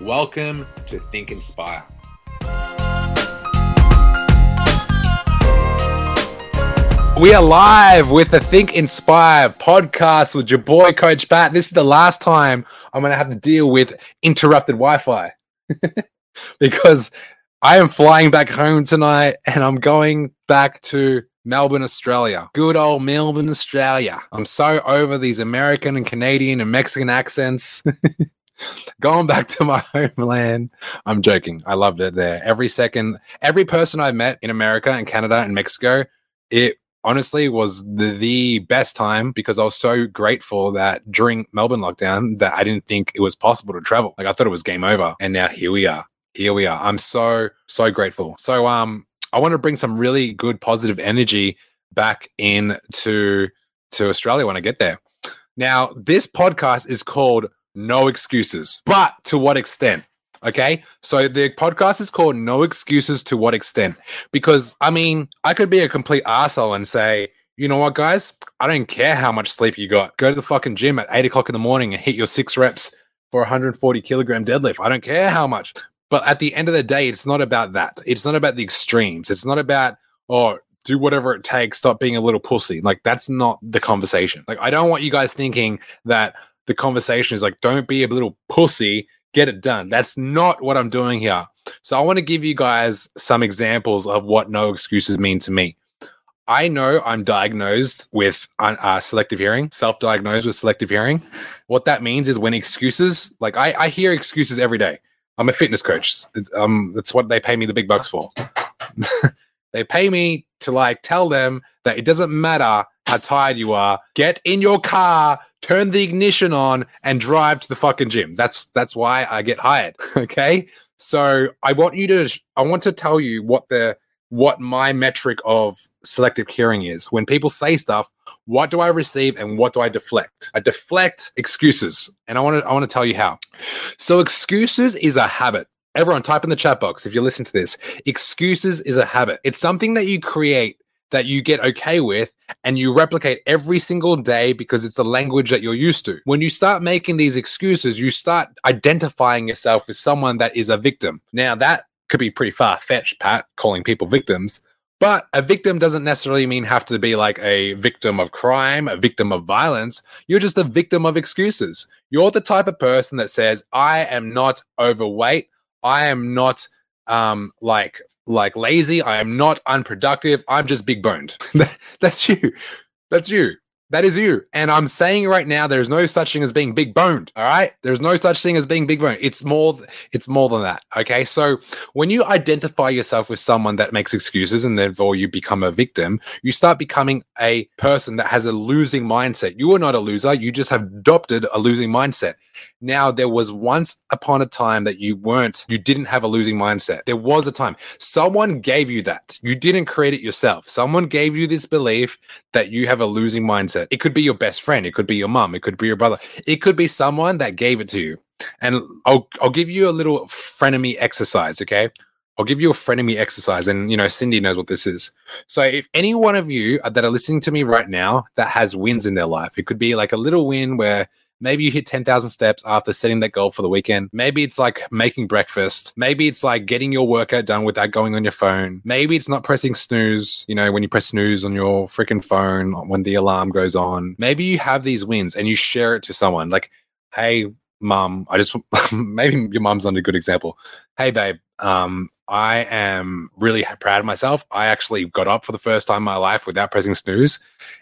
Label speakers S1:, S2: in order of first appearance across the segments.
S1: Welcome to Think Inspire. We are live with the Think Inspire podcast with your boy, Coach Pat. This is the last time I'm going to have to deal with interrupted Wi Fi because I am flying back home tonight and I'm going back to Melbourne, Australia. Good old Melbourne, Australia. I'm so over these American and Canadian and Mexican accents. going back to my homeland. I'm joking. I loved it there. Every second, every person I met in America and Canada and Mexico, it honestly was the, the best time because I was so grateful that during Melbourne lockdown that I didn't think it was possible to travel. Like I thought it was game over. And now here we are. Here we are. I'm so, so grateful. So um I want to bring some really good positive energy back in to to Australia when I get there. Now, this podcast is called No Excuses, but to what extent? Okay. So the podcast is called No Excuses to What Extent? Because I mean, I could be a complete asshole and say, you know what, guys? I don't care how much sleep you got. Go to the fucking gym at eight o'clock in the morning and hit your six reps for 140 kilogram deadlift. I don't care how much. But at the end of the day, it's not about that. It's not about the extremes. It's not about, oh, do whatever it takes, stop being a little pussy. Like, that's not the conversation. Like, I don't want you guys thinking that the conversation is like, don't be a little pussy get it done. That's not what I'm doing here. So I want to give you guys some examples of what no excuses mean to me. I know I'm diagnosed with uh, selective hearing, self diagnosed with selective hearing. What that means is when excuses, like I, I hear excuses every day. I'm a fitness coach. It's, um, that's what they pay me the big bucks for. they pay me to like tell them that it doesn't matter how tired you are, get in your car, turn the ignition on and drive to the fucking gym. That's that's why I get hired. Okay. So I want you to I want to tell you what the what my metric of selective hearing is. When people say stuff, what do I receive and what do I deflect? I deflect excuses. And I want to I want to tell you how. So excuses is a habit. Everyone type in the chat box if you listen to this. Excuses is a habit. It's something that you create that you get okay with and you replicate every single day because it's a language that you're used to. When you start making these excuses, you start identifying yourself as someone that is a victim. Now, that could be pretty far fetched, Pat, calling people victims. But a victim doesn't necessarily mean have to be like a victim of crime, a victim of violence. You're just a victim of excuses. You're the type of person that says, I am not overweight. I am not um, like like lazy. I am not unproductive. I'm just big boned. That's you. That's you. That is you. And I'm saying right now, there's no such thing as being big boned. All right. There's no such thing as being big boned. It's more, it's more than that. Okay. So when you identify yourself with someone that makes excuses and therefore you become a victim, you start becoming a person that has a losing mindset. You are not a loser. You just have adopted a losing mindset. Now, there was once upon a time that you weren't, you didn't have a losing mindset. There was a time. Someone gave you that. You didn't create it yourself. Someone gave you this belief that you have a losing mindset. It could be your best friend. It could be your mom. It could be your brother. It could be someone that gave it to you. And I'll, I'll give you a little frenemy exercise, okay? I'll give you a frenemy exercise, and you know Cindy knows what this is. So, if any one of you that are listening to me right now that has wins in their life, it could be like a little win where Maybe you hit 10,000 steps after setting that goal for the weekend. Maybe it's like making breakfast. Maybe it's like getting your workout done without going on your phone. Maybe it's not pressing snooze, you know, when you press snooze on your freaking phone when the alarm goes on. Maybe you have these wins and you share it to someone like, hey, mom, I just, maybe your mom's not a good example. Hey, babe, um, I am really proud of myself. I actually got up for the first time in my life without pressing snooze.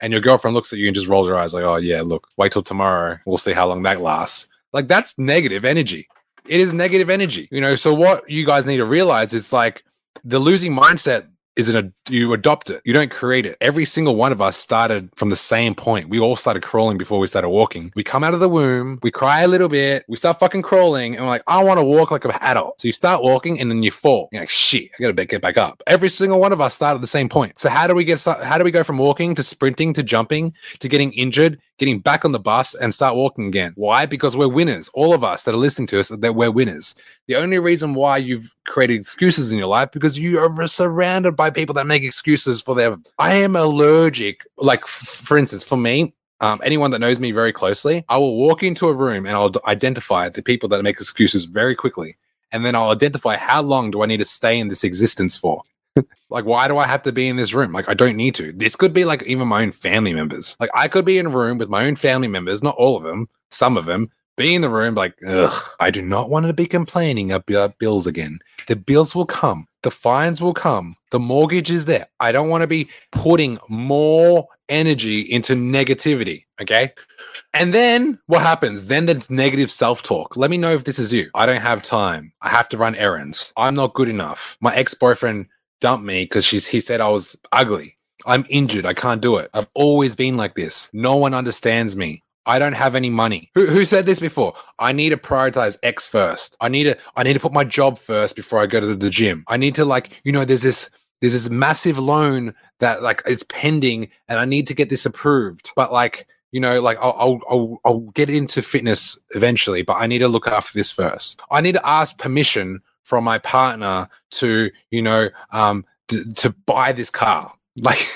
S1: And your girlfriend looks at you and just rolls her eyes like, oh, yeah, look, wait till tomorrow. We'll see how long that lasts. Like, that's negative energy. It is negative energy. You know, so what you guys need to realize is like the losing mindset is an you adopt it. You don't create it. Every single one of us started from the same point. We all started crawling before we started walking. We come out of the womb, we cry a little bit, we start fucking crawling, and we're like, I want to walk like an adult. So you start walking and then you fall. You're like, shit, I gotta get back up. Every single one of us started at the same point. So how do we get how do we go from walking to sprinting to jumping to getting injured, getting back on the bus and start walking again? Why? Because we're winners. All of us that are listening to us, that we're winners. The only reason why you've created excuses in your life because you are surrounded by people that make excuses for their. I am allergic. Like for instance, for me, um, anyone that knows me very closely, I will walk into a room and I'll identify the people that make excuses very quickly, and then I'll identify how long do I need to stay in this existence for. Like, why do I have to be in this room? Like, I don't need to. This could be like even my own family members. Like, I could be in a room with my own family members, not all of them, some of them, be in the room like, ugh, I do not want to be complaining about bills again. The bills will come, the fines will come, the mortgage is there. I don't want to be putting more energy into negativity. Okay. And then what happens? Then there's negative self talk. Let me know if this is you. I don't have time. I have to run errands. I'm not good enough. My ex boyfriend dumped me because she's he said I was ugly. I'm injured. I can't do it. I've always been like this. No one understands me. I don't have any money. Who, who said this before? I need to prioritize X first. I need to I need to put my job first before I go to the, the gym. I need to like, you know, there's this there's this massive loan that like it's pending and I need to get this approved. But like, you know, like I'll, I'll, I'll, I'll get into fitness eventually, but I need to look after this first. I need to ask permission from my partner to, you know, um, to, to buy this car. Like,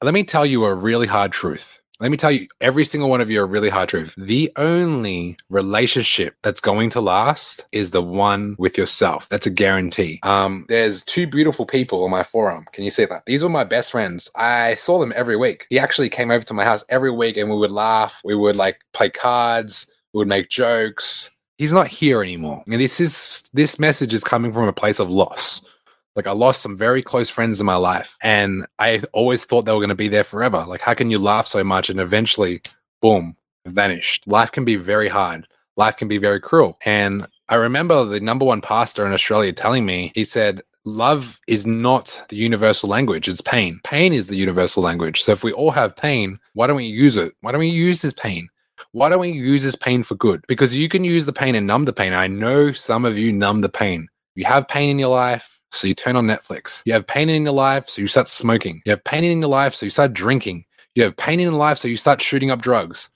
S1: let me tell you a really hard truth let me tell you, every single one of you are really hard truth. The only relationship that's going to last is the one with yourself. That's a guarantee. Um, there's two beautiful people on my forum. Can you see that? These were my best friends. I saw them every week. He actually came over to my house every week and we would laugh. We would like play cards. We would make jokes. He's not here anymore. And this is this message is coming from a place of loss. Like I lost some very close friends in my life and I always thought they were going to be there forever. Like how can you laugh so much and eventually boom, vanished. Life can be very hard. Life can be very cruel. And I remember the number one pastor in Australia telling me, he said, love is not the universal language, it's pain. Pain is the universal language. So if we all have pain, why don't we use it? Why don't we use this pain? Why don't we use this pain for good? Because you can use the pain and numb the pain. I know some of you numb the pain. You have pain in your life. So you turn on Netflix. You have pain in your life, so you start smoking. You have pain in your life, so you start drinking. You have pain in your life, so you start shooting up drugs.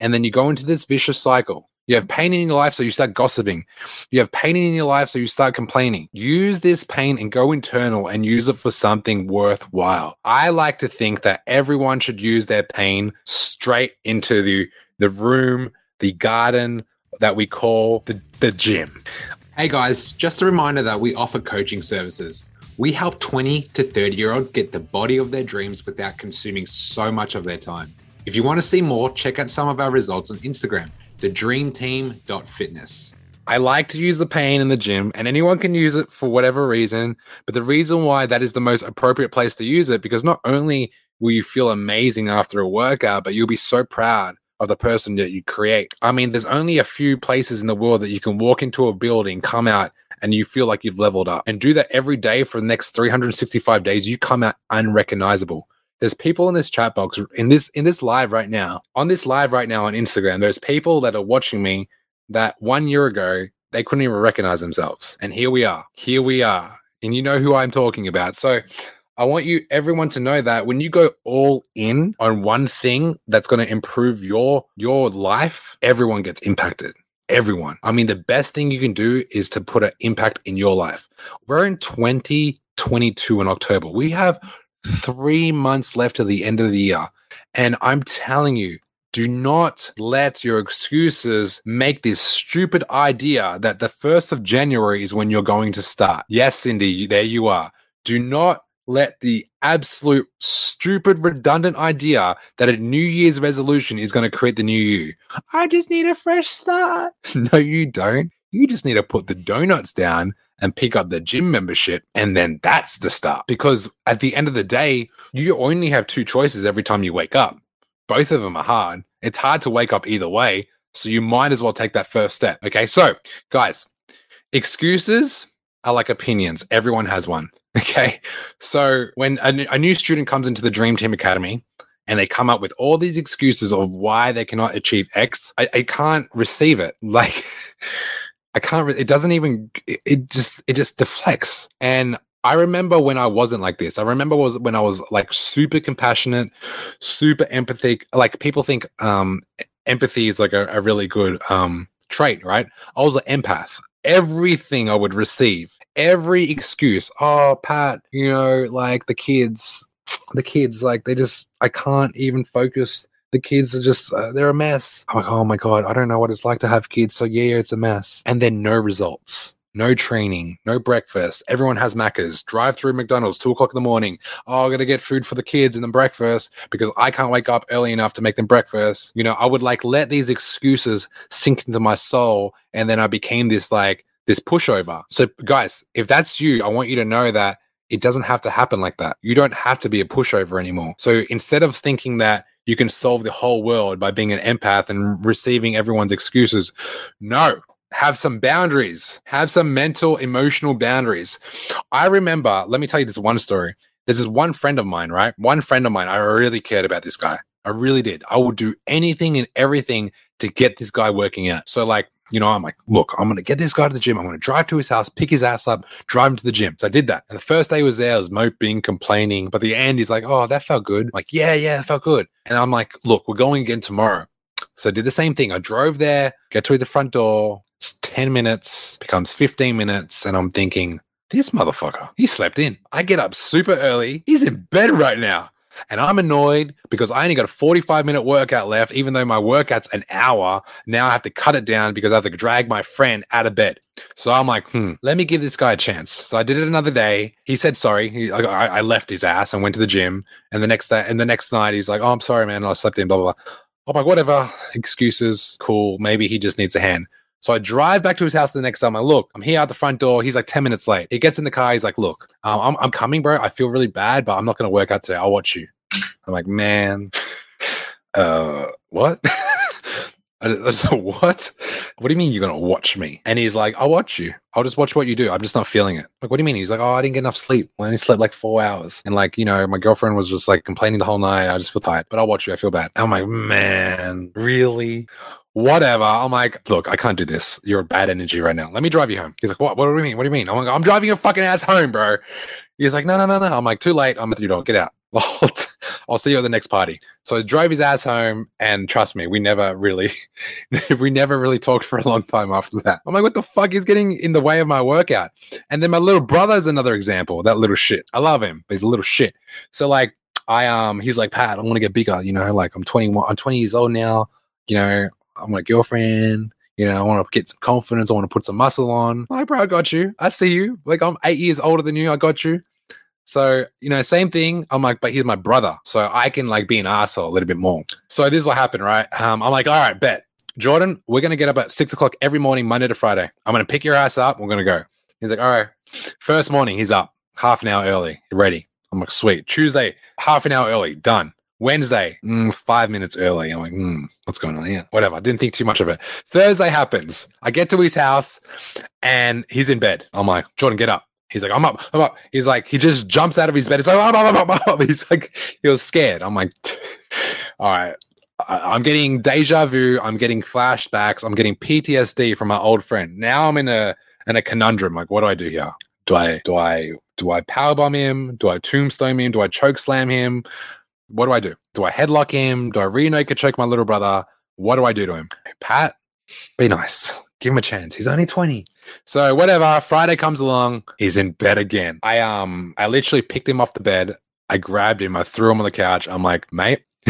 S1: And then you go into this vicious cycle. You have pain in your life, so you start gossiping. You have pain in your life, so you start complaining. Use this pain and go internal and use it for something worthwhile. I like to think that everyone should use their pain straight into the, the room, the garden that we call the, the gym. Hey guys, just a reminder that we offer coaching services. We help 20 to 30 year olds get the body of their dreams without consuming so much of their time. If you want to see more, check out some of our results on Instagram, thedreamteam.fitness. I like to use the pain in the gym, and anyone can use it for whatever reason. But the reason why that is the most appropriate place to use it, because not only will you feel amazing after a workout, but you'll be so proud of the person that you create. I mean, there's only a few places in the world that you can walk into a building, come out, and you feel like you've leveled up. And do that every day for the next 365 days, you come out unrecognizable. There's people in this chat box in this in this live right now. On this live right now on Instagram, there's people that are watching me that one year ago they couldn't even recognize themselves. And here we are. Here we are. And you know who I'm talking about. So I want you everyone to know that when you go all in on one thing that's going to improve your your life, everyone gets impacted. Everyone. I mean, the best thing you can do is to put an impact in your life. We're in 2022 in October. We have three months left to the end of the year. And I'm telling you, do not let your excuses make this stupid idea that the 1st of January is when you're going to start. Yes, Cindy, there you are. Do not let the absolute stupid, redundant idea that a New Year's resolution is going to create the new you. I just need a fresh start. no, you don't. You just need to put the donuts down and pick up the gym membership. And then that's the start. Because at the end of the day, you only have two choices every time you wake up. Both of them are hard. It's hard to wake up either way. So you might as well take that first step. Okay. So, guys, excuses are like opinions. Everyone has one. Okay. So when a new student comes into the Dream Team Academy and they come up with all these excuses of why they cannot achieve X, I, I can't receive it. Like, I can't, re- it doesn't even, it, it just, it just deflects. And I remember when I wasn't like this. I remember was when I was like super compassionate, super empathic. Like people think um empathy is like a, a really good um trait, right? I was an empath. Everything I would receive, every excuse. Oh, Pat, you know, like the kids, the kids, like they just, I can't even focus. The kids are just, uh, they're a mess. I'm like, oh my God, I don't know what it's like to have kids. So yeah, it's a mess. And then no results. No training, no breakfast. Everyone has Maccas. Drive through McDonald's, two o'clock in the morning. Oh, I gotta get food for the kids and then breakfast because I can't wake up early enough to make them breakfast. You know, I would like let these excuses sink into my soul, and then I became this like this pushover. So, guys, if that's you, I want you to know that it doesn't have to happen like that. You don't have to be a pushover anymore. So instead of thinking that you can solve the whole world by being an empath and receiving everyone's excuses, no, have some boundaries, have some mental, emotional boundaries. I remember, let me tell you this one story. There's this one friend of mine, right? One friend of mine, I really cared about this guy. I really did. I would do anything and everything to get this guy working out. So, like, you know, I'm like, look, I'm going to get this guy to the gym. I'm going to drive to his house, pick his ass up, drive him to the gym. So I did that. And the first day he was there, I was moping, complaining. But the end, he's like, oh, that felt good. I'm like, yeah, yeah, that felt good. And I'm like, look, we're going again tomorrow. So I did the same thing. I drove there, get to the front door. It's 10 minutes, becomes 15 minutes. And I'm thinking, this motherfucker, he slept in. I get up super early. He's in bed right now. And I'm annoyed because I only got a 45 minute workout left, even though my workout's an hour. Now I have to cut it down because I have to drag my friend out of bed. So I'm like, hmm, let me give this guy a chance. So I did it another day. He said sorry. He, I, I left his ass and went to the gym. And the next day, and the next night, he's like, oh, I'm sorry, man. I slept in, blah, blah, blah. I'm like, whatever. Excuses. Cool. Maybe he just needs a hand. So I drive back to his house the next time. I look, I'm here at the front door. He's like 10 minutes late. He gets in the car. He's like, look, um, I'm, I'm coming, bro. I feel really bad, but I'm not going to work out today. I'll watch you. I'm like, man, uh, what? I just, what? What do you mean you're gonna watch me? And he's like, I'll watch you. I'll just watch what you do. I'm just not feeling it. Like, what do you mean? He's like, Oh, I didn't get enough sleep. I only slept like four hours. And like, you know, my girlfriend was just like complaining the whole night. I just feel tired. But I'll watch you. I feel bad. I'm like, man, really? Whatever. I'm like, look, I can't do this. You're bad energy right now. Let me drive you home. He's like, what? What do you mean? What do you mean? I'm like, I'm driving your fucking ass home, bro. He's like, no, no, no, no. I'm like, too late. I'm at your door. Get out. I'll see you at the next party. So I drove his ass home, and trust me, we never really, we never really talked for a long time after that. I'm like, what the fuck is getting in the way of my workout? And then my little brother's another example. That little shit. I love him, but he's a little shit. So like, I um, he's like, Pat, I want to get bigger. You know, like I'm 21, I'm 20 years old now. You know, I'm my girlfriend. You know, I want to get some confidence. I want to put some muscle on. I'm like, bro, I got you. I see you. Like, I'm eight years older than you. I got you. So, you know, same thing. I'm like, but he's my brother. So I can like be an asshole a little bit more. So this is what happened, right? Um, I'm like, all right, bet. Jordan, we're to get up at six o'clock every morning, Monday to Friday. I'm to pick your ass up. We're to go. He's like, all right. First morning, he's up half an hour early, ready. I'm like, sweet. Tuesday, half an hour early, done. Wednesday, mm, five minutes early. I'm like, mm, what's going on here? Whatever. I didn't think too much of it. Thursday happens. I get to his house and he's in bed. I'm like, Jordan, get up. He's like, I'm up, I'm up. He's like, he just jumps out of his bed. He's like, I'm up, I'm up, I'm up. He's like, he was scared. I'm like, all right. I'm getting deja vu. I'm getting flashbacks. I'm getting PTSD from my old friend. Now I'm in a in a conundrum. Like, what do I do here? Do I do I do I powerbomb him? Do I tombstone him? Do I choke slam him? What do I do? Do I headlock him? Do I naked choke my little brother? What do I do to him? Pat, be nice. Give him a chance. He's only 20. So whatever. Friday comes along. He's in bed again. I um I literally picked him off the bed. I grabbed him. I threw him on the couch. I'm like, mate,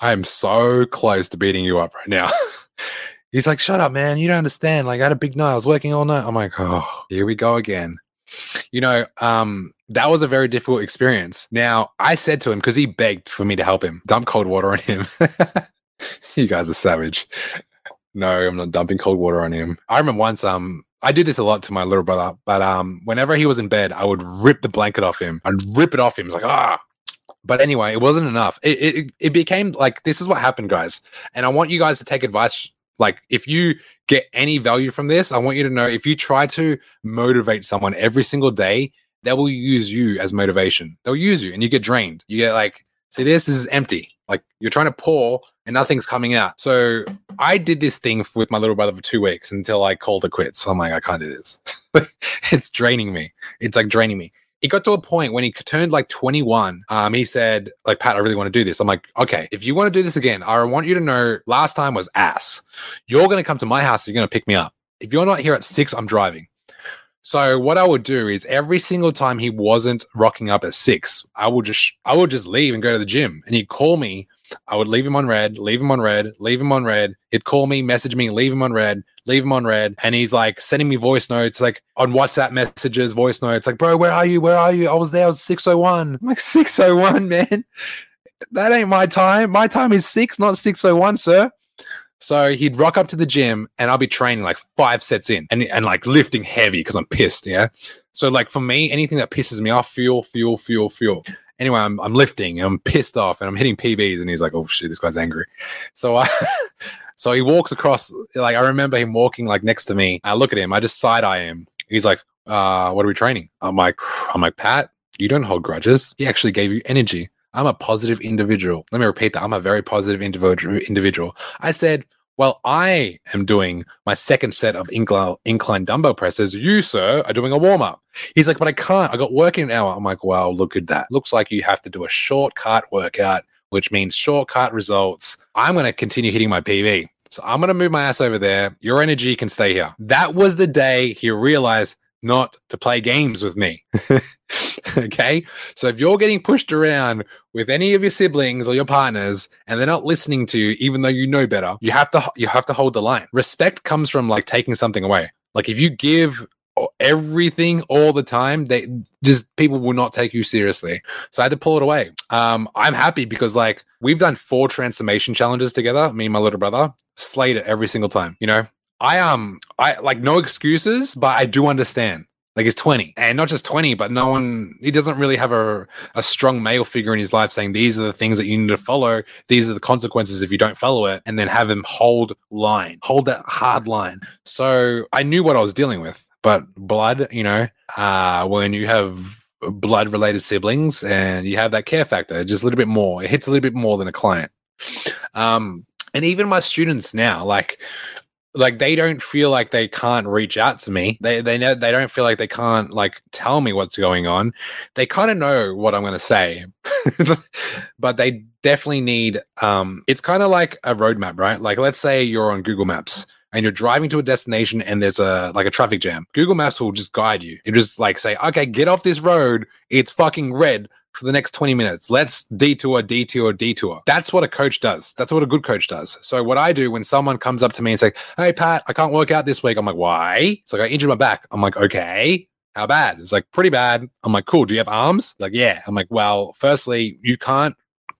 S1: I am so close to beating you up right now. He's like, shut up, man. You don't understand. Like, I had a big night. I was working all night. I'm like, oh, here we go again. You know, um, that was a very difficult experience. Now, I said to him, because he begged for me to help him, dump cold water on him. you guys are savage. No, I'm not dumping cold water on him. I remember once, um, I did this a lot to my little brother, but um, whenever he was in bed, I would rip the blanket off him. I'd rip it off him. It's like, ah. But anyway, it wasn't enough. It, it it became like this is what happened, guys. And I want you guys to take advice. Like, if you get any value from this, I want you to know if you try to motivate someone every single day, they will use you as motivation. They'll use you and you get drained. You get like, see this, this is empty. Like you're trying to pour and nothing's coming out. So I did this thing with my little brother for two weeks until I called it quits. I'm like, I can't do this. it's draining me. It's like draining me. It got to a point when he turned like 21. Um, he said, like, Pat, I really want to do this. I'm like, okay, if you want to do this again, I want you to know last time was ass. You're going to come to my house. You're going to pick me up. If you're not here at six, I'm driving. So what I would do is every single time he wasn't rocking up at six, I would just I would just leave and go to the gym. And he'd call me. I would leave him on read, leave him on read, leave him on read. He'd call me, message me, leave him on read, leave him on read. And he's like sending me voice notes, like on WhatsApp messages, voice notes, like, bro, where are you? Where are you? I was there, I was 601. I'm like, 601, man. That ain't my time. My time is six, not 601, sir. So he'd rock up to the gym and I'll be training like five sets in and, and like lifting heavy because I'm pissed. Yeah. So like for me, anything that pisses me off, fuel, fuel, fuel, fuel. Anyway, I'm, I'm lifting and I'm pissed off and I'm hitting PBs and he's like, oh shit, this guy's angry. So I, so he walks across, like I remember him walking like next to me. I look at him, I just side eye him. He's like, uh, what are we training? I'm like, I'm like, Pat, you don't hold grudges. He actually gave you energy. I'm a positive individual. Let me repeat that. I'm a very positive individual. I said, well, I am doing my second set of incline, incline dumbbell presses. You, sir, are doing a warm up. He's like, but I can't. I got work in an hour. I'm like, wow, look at that. Looks like you have to do a shortcut workout, which means shortcut results. I'm going to continue hitting my PB. So I'm going to move my ass over there. Your energy can stay here. That was the day he realized not to play games with me. okay. So if you're getting pushed around with any of your siblings or your partners and they're not listening to you, even though you know better, you have to, you have to hold the line. Respect comes from like taking something away. Like if you give everything all the time, they just people will not take you seriously. So I had to pull it away. Um, I'm happy because like we've done four transformation challenges together, me and my little brother, slayed it every single time. You know, I um I like no excuses, but I do understand. Like he's 20 and not just 20, but no one he doesn't really have a, a strong male figure in his life saying these are the things that you need to follow, these are the consequences if you don't follow it, and then have him hold line, hold that hard line. So I knew what I was dealing with. But blood, you know, uh when you have blood related siblings and you have that care factor, just a little bit more. It hits a little bit more than a client. Um and even my students now, like like they don't feel like they can't reach out to me. They they know they don't feel like they can't like tell me what's going on. They kind of know what I'm going to say, but they definitely need. Um, it's kind of like a roadmap, right? Like let's say you're on Google Maps and you're driving to a destination and there's a like a traffic jam. Google Maps will just guide you. It just like say, okay, get off this road. It's fucking red for the next 20 minutes. Let's detour, detour, detour. That's what a coach does. That's what a good coach does. So what I do when someone comes up to me and say, Hey Pat, I can't work out this week. I'm like, why? It's like I injured my back. I'm like, okay. How bad? It's like pretty bad. I'm like, cool. Do you have arms? Like, yeah. I'm like, well, firstly, you can't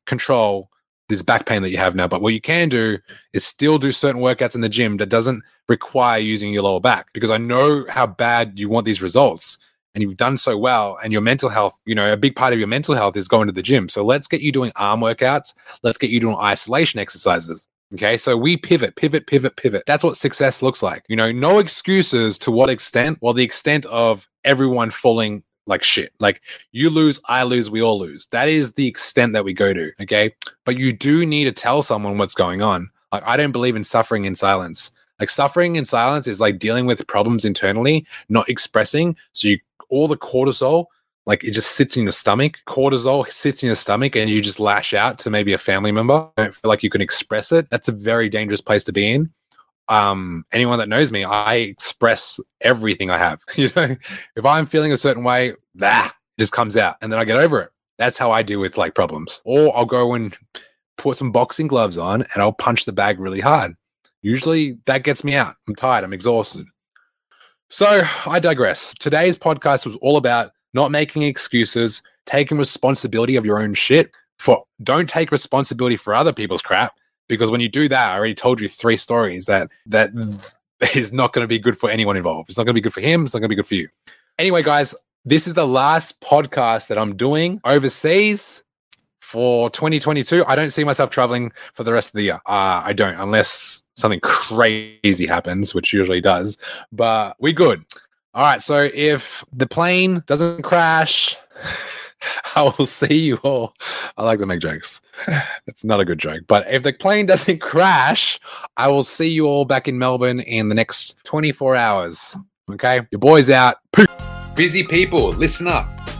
S1: control this back pain that you have now. But what you can do is still do certain workouts in the gym that doesn't require using your lower back because I know how bad you want these results and you've done so well and your mental health you know a big part of your mental health is going to the gym. So let's get you doing arm workouts. Let's get you doing isolation exercises okay? So we pivot pivot pivot pivot. That's what success looks like you know? No excuses to what extent? Well the extent of everyone falling like shit. Like you lose i lose we all lose. That is the extent that we go to okay? But you do need to tell someone what's going on. Like i don't believe in suffering in silence like suffering in silence is like dealing with problems internally not expressing so you all the cortisol, like it just sits in your stomach. Cortisol sits in your stomach and you just lash out to maybe a family member. I don't feel like you can express it. That's a very dangerous place to be in. Um, anyone that knows me, I express everything I have. You know, if I'm feeling a certain way, that just comes out and then I get over it. That's how I deal with like problems. Or I'll go and put some boxing gloves on and I'll punch the bag really hard. Usually that gets me out. I'm tired. I'm exhausted. So I digress. Today's podcast was all about not making excuses, taking responsibility of your own shit. For don't take responsibility for other people's crap because when you do that, I already told you three stories that that is not going to be good for anyone involved. It's not going to be good for him. It's not going to be good for you. Anyway, guys, this is the last podcast that I'm doing overseas for 2022. I don't see myself traveling for the rest of the year. Uh, I don't, unless something crazy happens, which usually does. But we good. All right. So if the plane doesn't crash, I will see you all. I like to make jokes. It's not a good joke. But if the plane doesn't crash, I will see you all back in Melbourne in the next 24 hours. Okay. Your boy's out. Peace. Busy people, listen up.